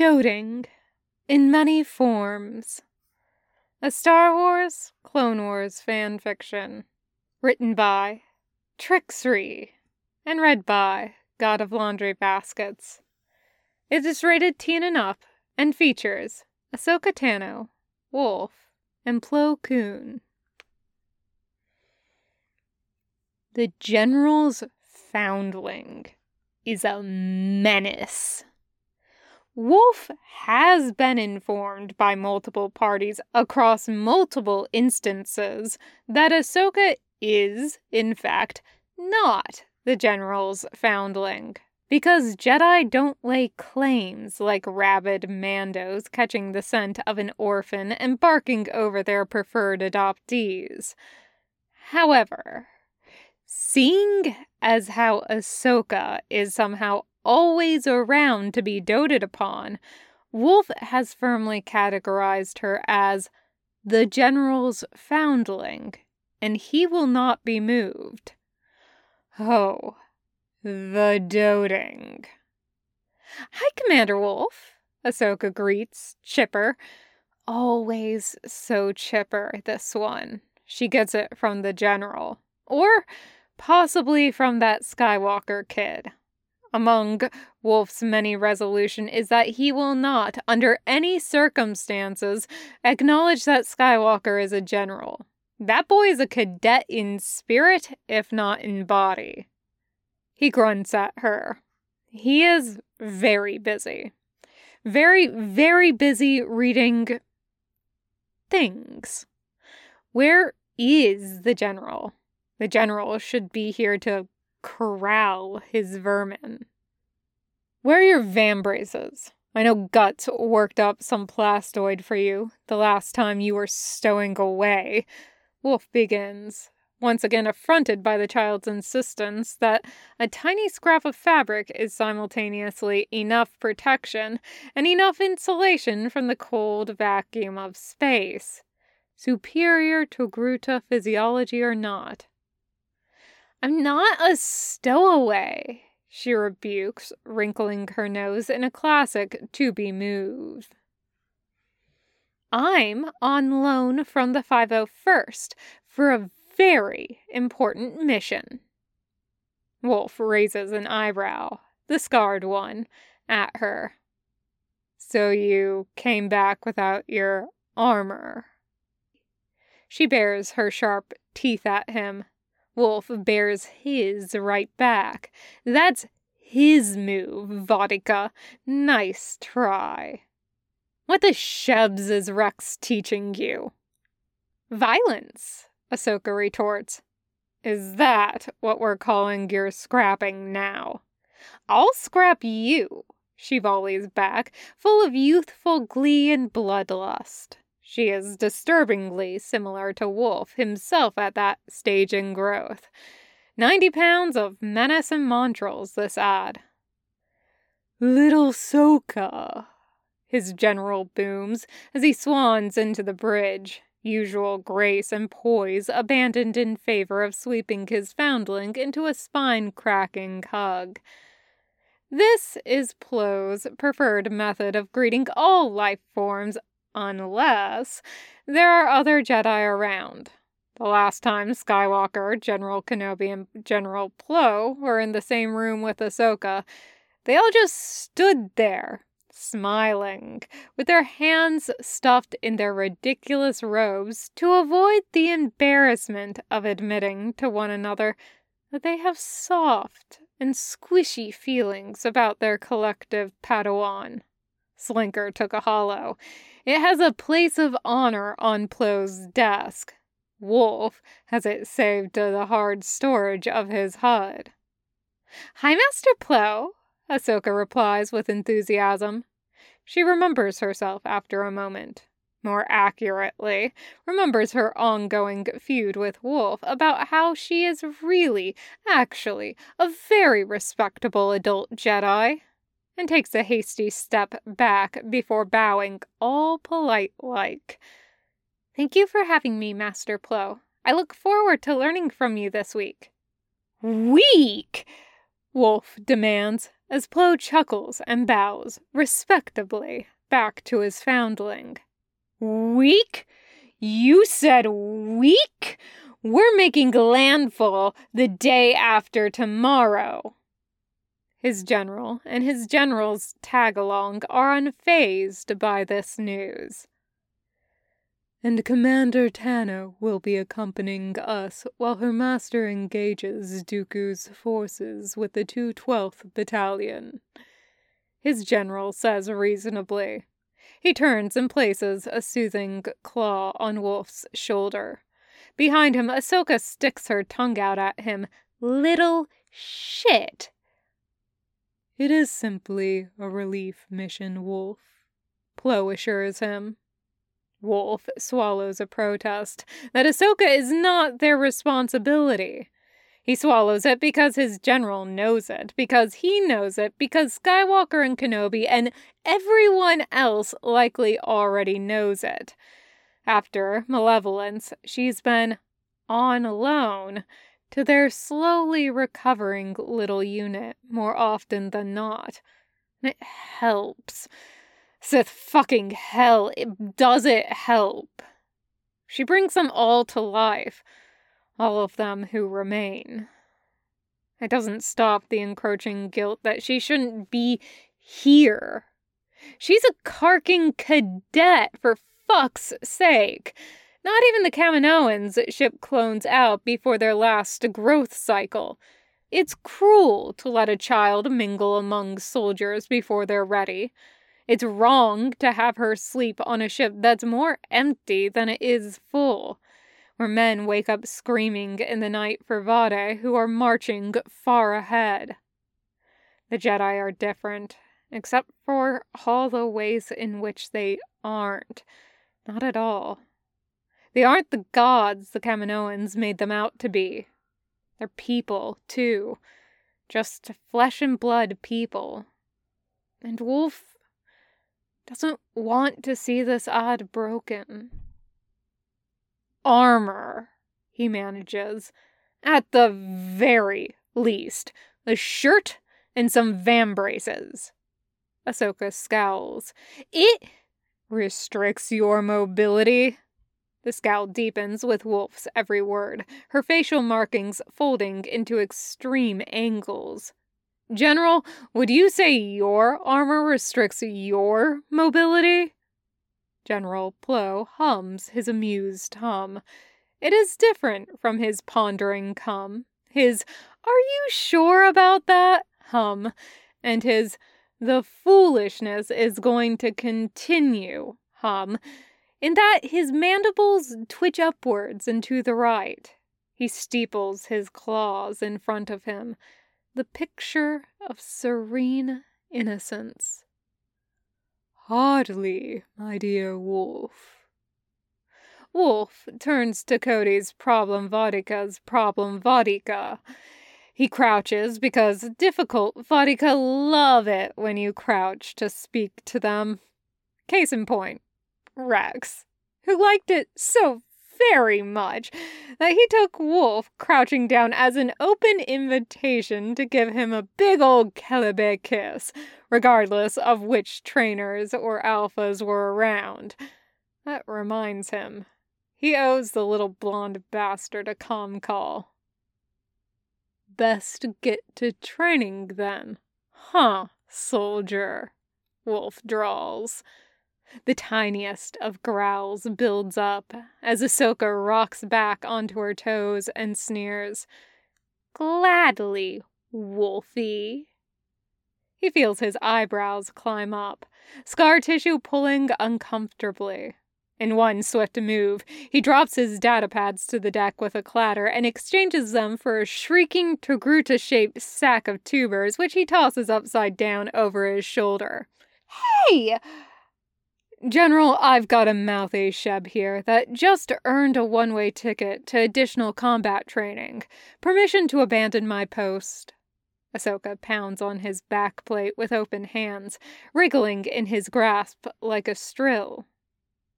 Doting in many forms. A Star Wars, Clone Wars fan fiction. Written by Trixree and read by God of Laundry Baskets. It is rated teen and up and features Ahsoka Tano, Wolffe, and Plo Koon. The General's Foundling is a menace. Wolffe has been informed by multiple parties across multiple instances that Ahsoka is, in fact, not the General's foundling. Because Jedi don't lay claims like rabid Mandos catching the scent of an orphan and barking over their preferred adoptees. However, seeing as how Ahsoka is somehow always around to be doted upon, Wolffe has firmly categorized her as the General's foundling, and he will not be moved. Oh, the doting. Hi, Commander Wolffe, Ahsoka greets, chipper. Always so chipper, this one. She gets it from the General. Or possibly from that Skywalker kid among Wolffe's many resolution is that he will not, under any circumstances, acknowledge that Skywalker is a general. That boy is a cadet in spirit, if not in body. He grunts at her. He is very busy. Very, very busy reading things. Where is the general? The general should be here to corral his vermin. Where are your vambraces? I know Guts worked up some plastoid for you the last time you were stowing away. Wolffe begins, once again affronted by the child's insistence that a tiny scrap of fabric is simultaneously enough protection and enough insulation from the cold vacuum of space, superior Togruta physiology or not. I'm not a stowaway, she rebukes, wrinkling her nose in a classic to be move. I'm on loan from the 501st for a very important mission. Wolffe raises an eyebrow, the scarred one, at her. So you came back without your armor. She bares her sharp teeth at him, Wolffe bears his right back. That's his move, Vod'ika. Nice try. What the shebs is Rex teaching you? Violence, Ahsoka retorts. Is that what we're calling your scrapping now? I'll scrap you, she volleys back, full of youthful glee and bloodlust. She is disturbingly similar to Wolffe himself at that stage in growth. Ninety pounds of menace and montrals, this ad. Little Soka, his general booms as he swans into the bridge, usual grace and poise abandoned in favor of sweeping his foundling into a spine cracking hug. This is Plo's preferred method of greeting all life forms unless there are other Jedi around. The last time Skywalker, General Kenobi, and General Plo were in the same room with Ahsoka, they all just stood there, smiling, with their hands stuffed in their ridiculous robes to avoid the embarrassment of admitting to one another that they have soft and squishy feelings about their collective Padawan. Slinker took a holo. It has a place of honor on Plo's desk. Wolffe has it saved to the hard storage of his HUD. Hi, Master Plo, Ahsoka replies with enthusiasm. She remembers herself after a moment. More accurately, remembers her ongoing feud with Wolffe about how she is really, actually, a very respectable adult Jedi and takes a hasty step back before bowing all polite like. Thank you for having me, Master Plo. I look forward to learning from you this week. Week? Wolffe demands, as Plo chuckles and bows, respectably, back to his foundling. Week? You said week? We're making landfall the day after tomorrow. His general and his general's tag along are unfazed by this news. And Commander Tano will be accompanying us while her master engages Dooku's forces with the 212th Battalion. His general says reasonably. He turns and places a soothing claw on Wolffe's shoulder. Behind him, Ahsoka sticks her tongue out at him. Little shit! It is simply a relief mission, Wolffe, Plo assures him. Wolffe swallows a protest that Ahsoka is not their responsibility. He swallows it because his general knows it, because he knows it, because Skywalker and Kenobi and everyone else likely already knows it. After Malevolence, she's been on loan to their slowly recovering little unit more often than not. And it helps. Sith fucking hell, it does it help. She brings them all to life, all of them who remain. It doesn't stop the encroaching guilt that she shouldn't be here. She's a carking cadet, for fuck's sake. Not even the Kaminoans ship clones out before their last growth cycle. It's cruel to let a child mingle among soldiers before they're ready. It's wrong to have her sleep on a ship that's more empty than it is full, where men wake up screaming in the night for vode who are marching far ahead. The Jedi are different, except for all the ways in which they aren't. Not at all. They aren't the gods the Kaminoans made them out to be. They're people, too. Just flesh and blood people. And Wolffe doesn't want to see this odd broken. Armor, he manages. At the very least, a shirt and some vambraces. Ahsoka scowls. It restricts your mobility, the scowl deepens with Wolffe's every word, her facial markings folding into extreme angles. General, would you say your armor restricts your mobility? General Plo hums his amused hum. It is different from his pondering cum, his are you sure about that hum, and his the foolishness is going to continue hum in that his mandibles twitch upwards and to the right. He steeples his claws in front of him, the picture of serene innocence. Hardly, my dear Wolffe. Wolffe turns to Cody's problem vod'ika's problem vod'ika. He crouches because difficult vod'ika love it when you crouch to speak to them. Case in point, Rex, who liked it so very much that he took Wolffe crouching down as an open invitation to give him a big old Keldabe kiss, regardless of which trainers or alphas were around. That reminds him. He owes the little blonde bastard a com call. Best get to training then. Huh, soldier, Wolffe drawls. The tiniest of growls builds up as Ahsoka rocks back onto her toes and sneers. Gladly, Wolfie. He feels his eyebrows climb up, scar tissue pulling uncomfortably. In one swift move, he drops his data pads to the deck with a clatter and exchanges them for a shrieking Togruta shaped sack of tubers, which he tosses upside down over his shoulder. Hey! General, I've got a mouthy Sheb here that just earned a one way ticket to additional combat training. Permission to abandon my post. Ahsoka pounds on his back plate with open hands, wriggling in his grasp like a strill.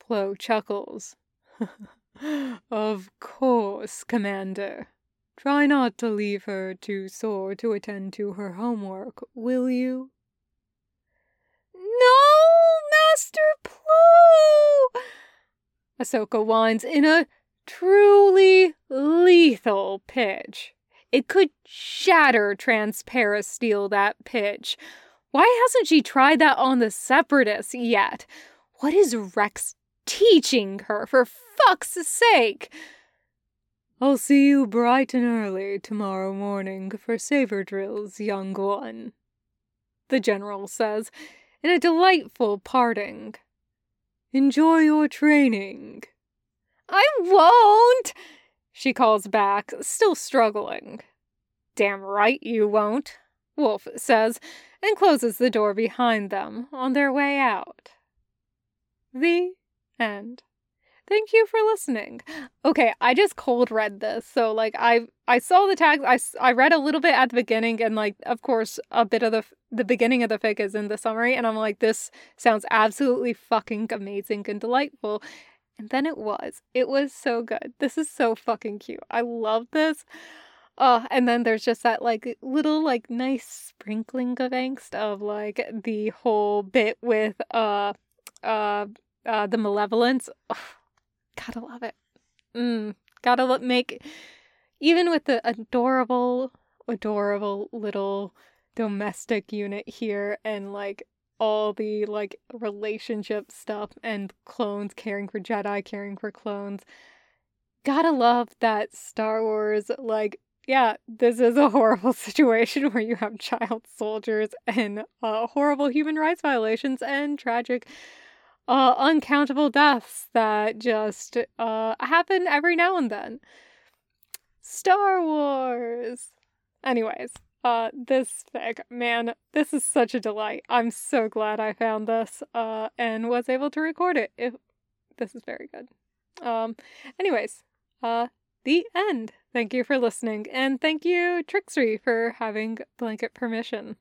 Plo chuckles. of course, Commander. Try not to leave her too sore to attend to her homework, will you? Master Plo! Ahsoka whines in a truly lethal pitch. It could shatter transparasteel, that pitch. Why hasn't she tried that on the Separatists yet? What is Rex teaching her, for fuck's sake? I'll see you bright and early tomorrow morning for saber drills, young one, the general says in a delightful parting. Enjoy your training. I won't, she calls back, still struggling. Damn right you won't, Wolffe says, and closes the door behind them on their way out. The end. Thank you for listening. Okay, I just cold read this. So like I I saw the tags. I I read a little bit at the beginning and like of course a bit of the the beginning of the fic is in the summary and I'm like this sounds absolutely fucking amazing and delightful. And then it was. It was so good. This is so fucking cute. I love this. Oh, and then there's just that like little like nice sprinkling of angst of like the whole bit with uh uh uh the malevolence. Oh, gotta love it. Mm, gotta make even with the adorable, adorable little domestic unit here and like all the like relationship stuff and clones caring for Jedi, caring for clones. Gotta love that Star Wars, like, yeah, this is a horrible situation where you have child soldiers and uh, horrible human rights violations and tragic, uh, uncountable deaths that just uh, happen every now and then. Star Wars! Anyways, uh, this fic, man, this is such a delight. I'm so glad I found this, uh, and was able to record it. If this is very good. Um, anyways, uh, the end. Thank you for listening, and thank you, Trixree, for having blanket permission.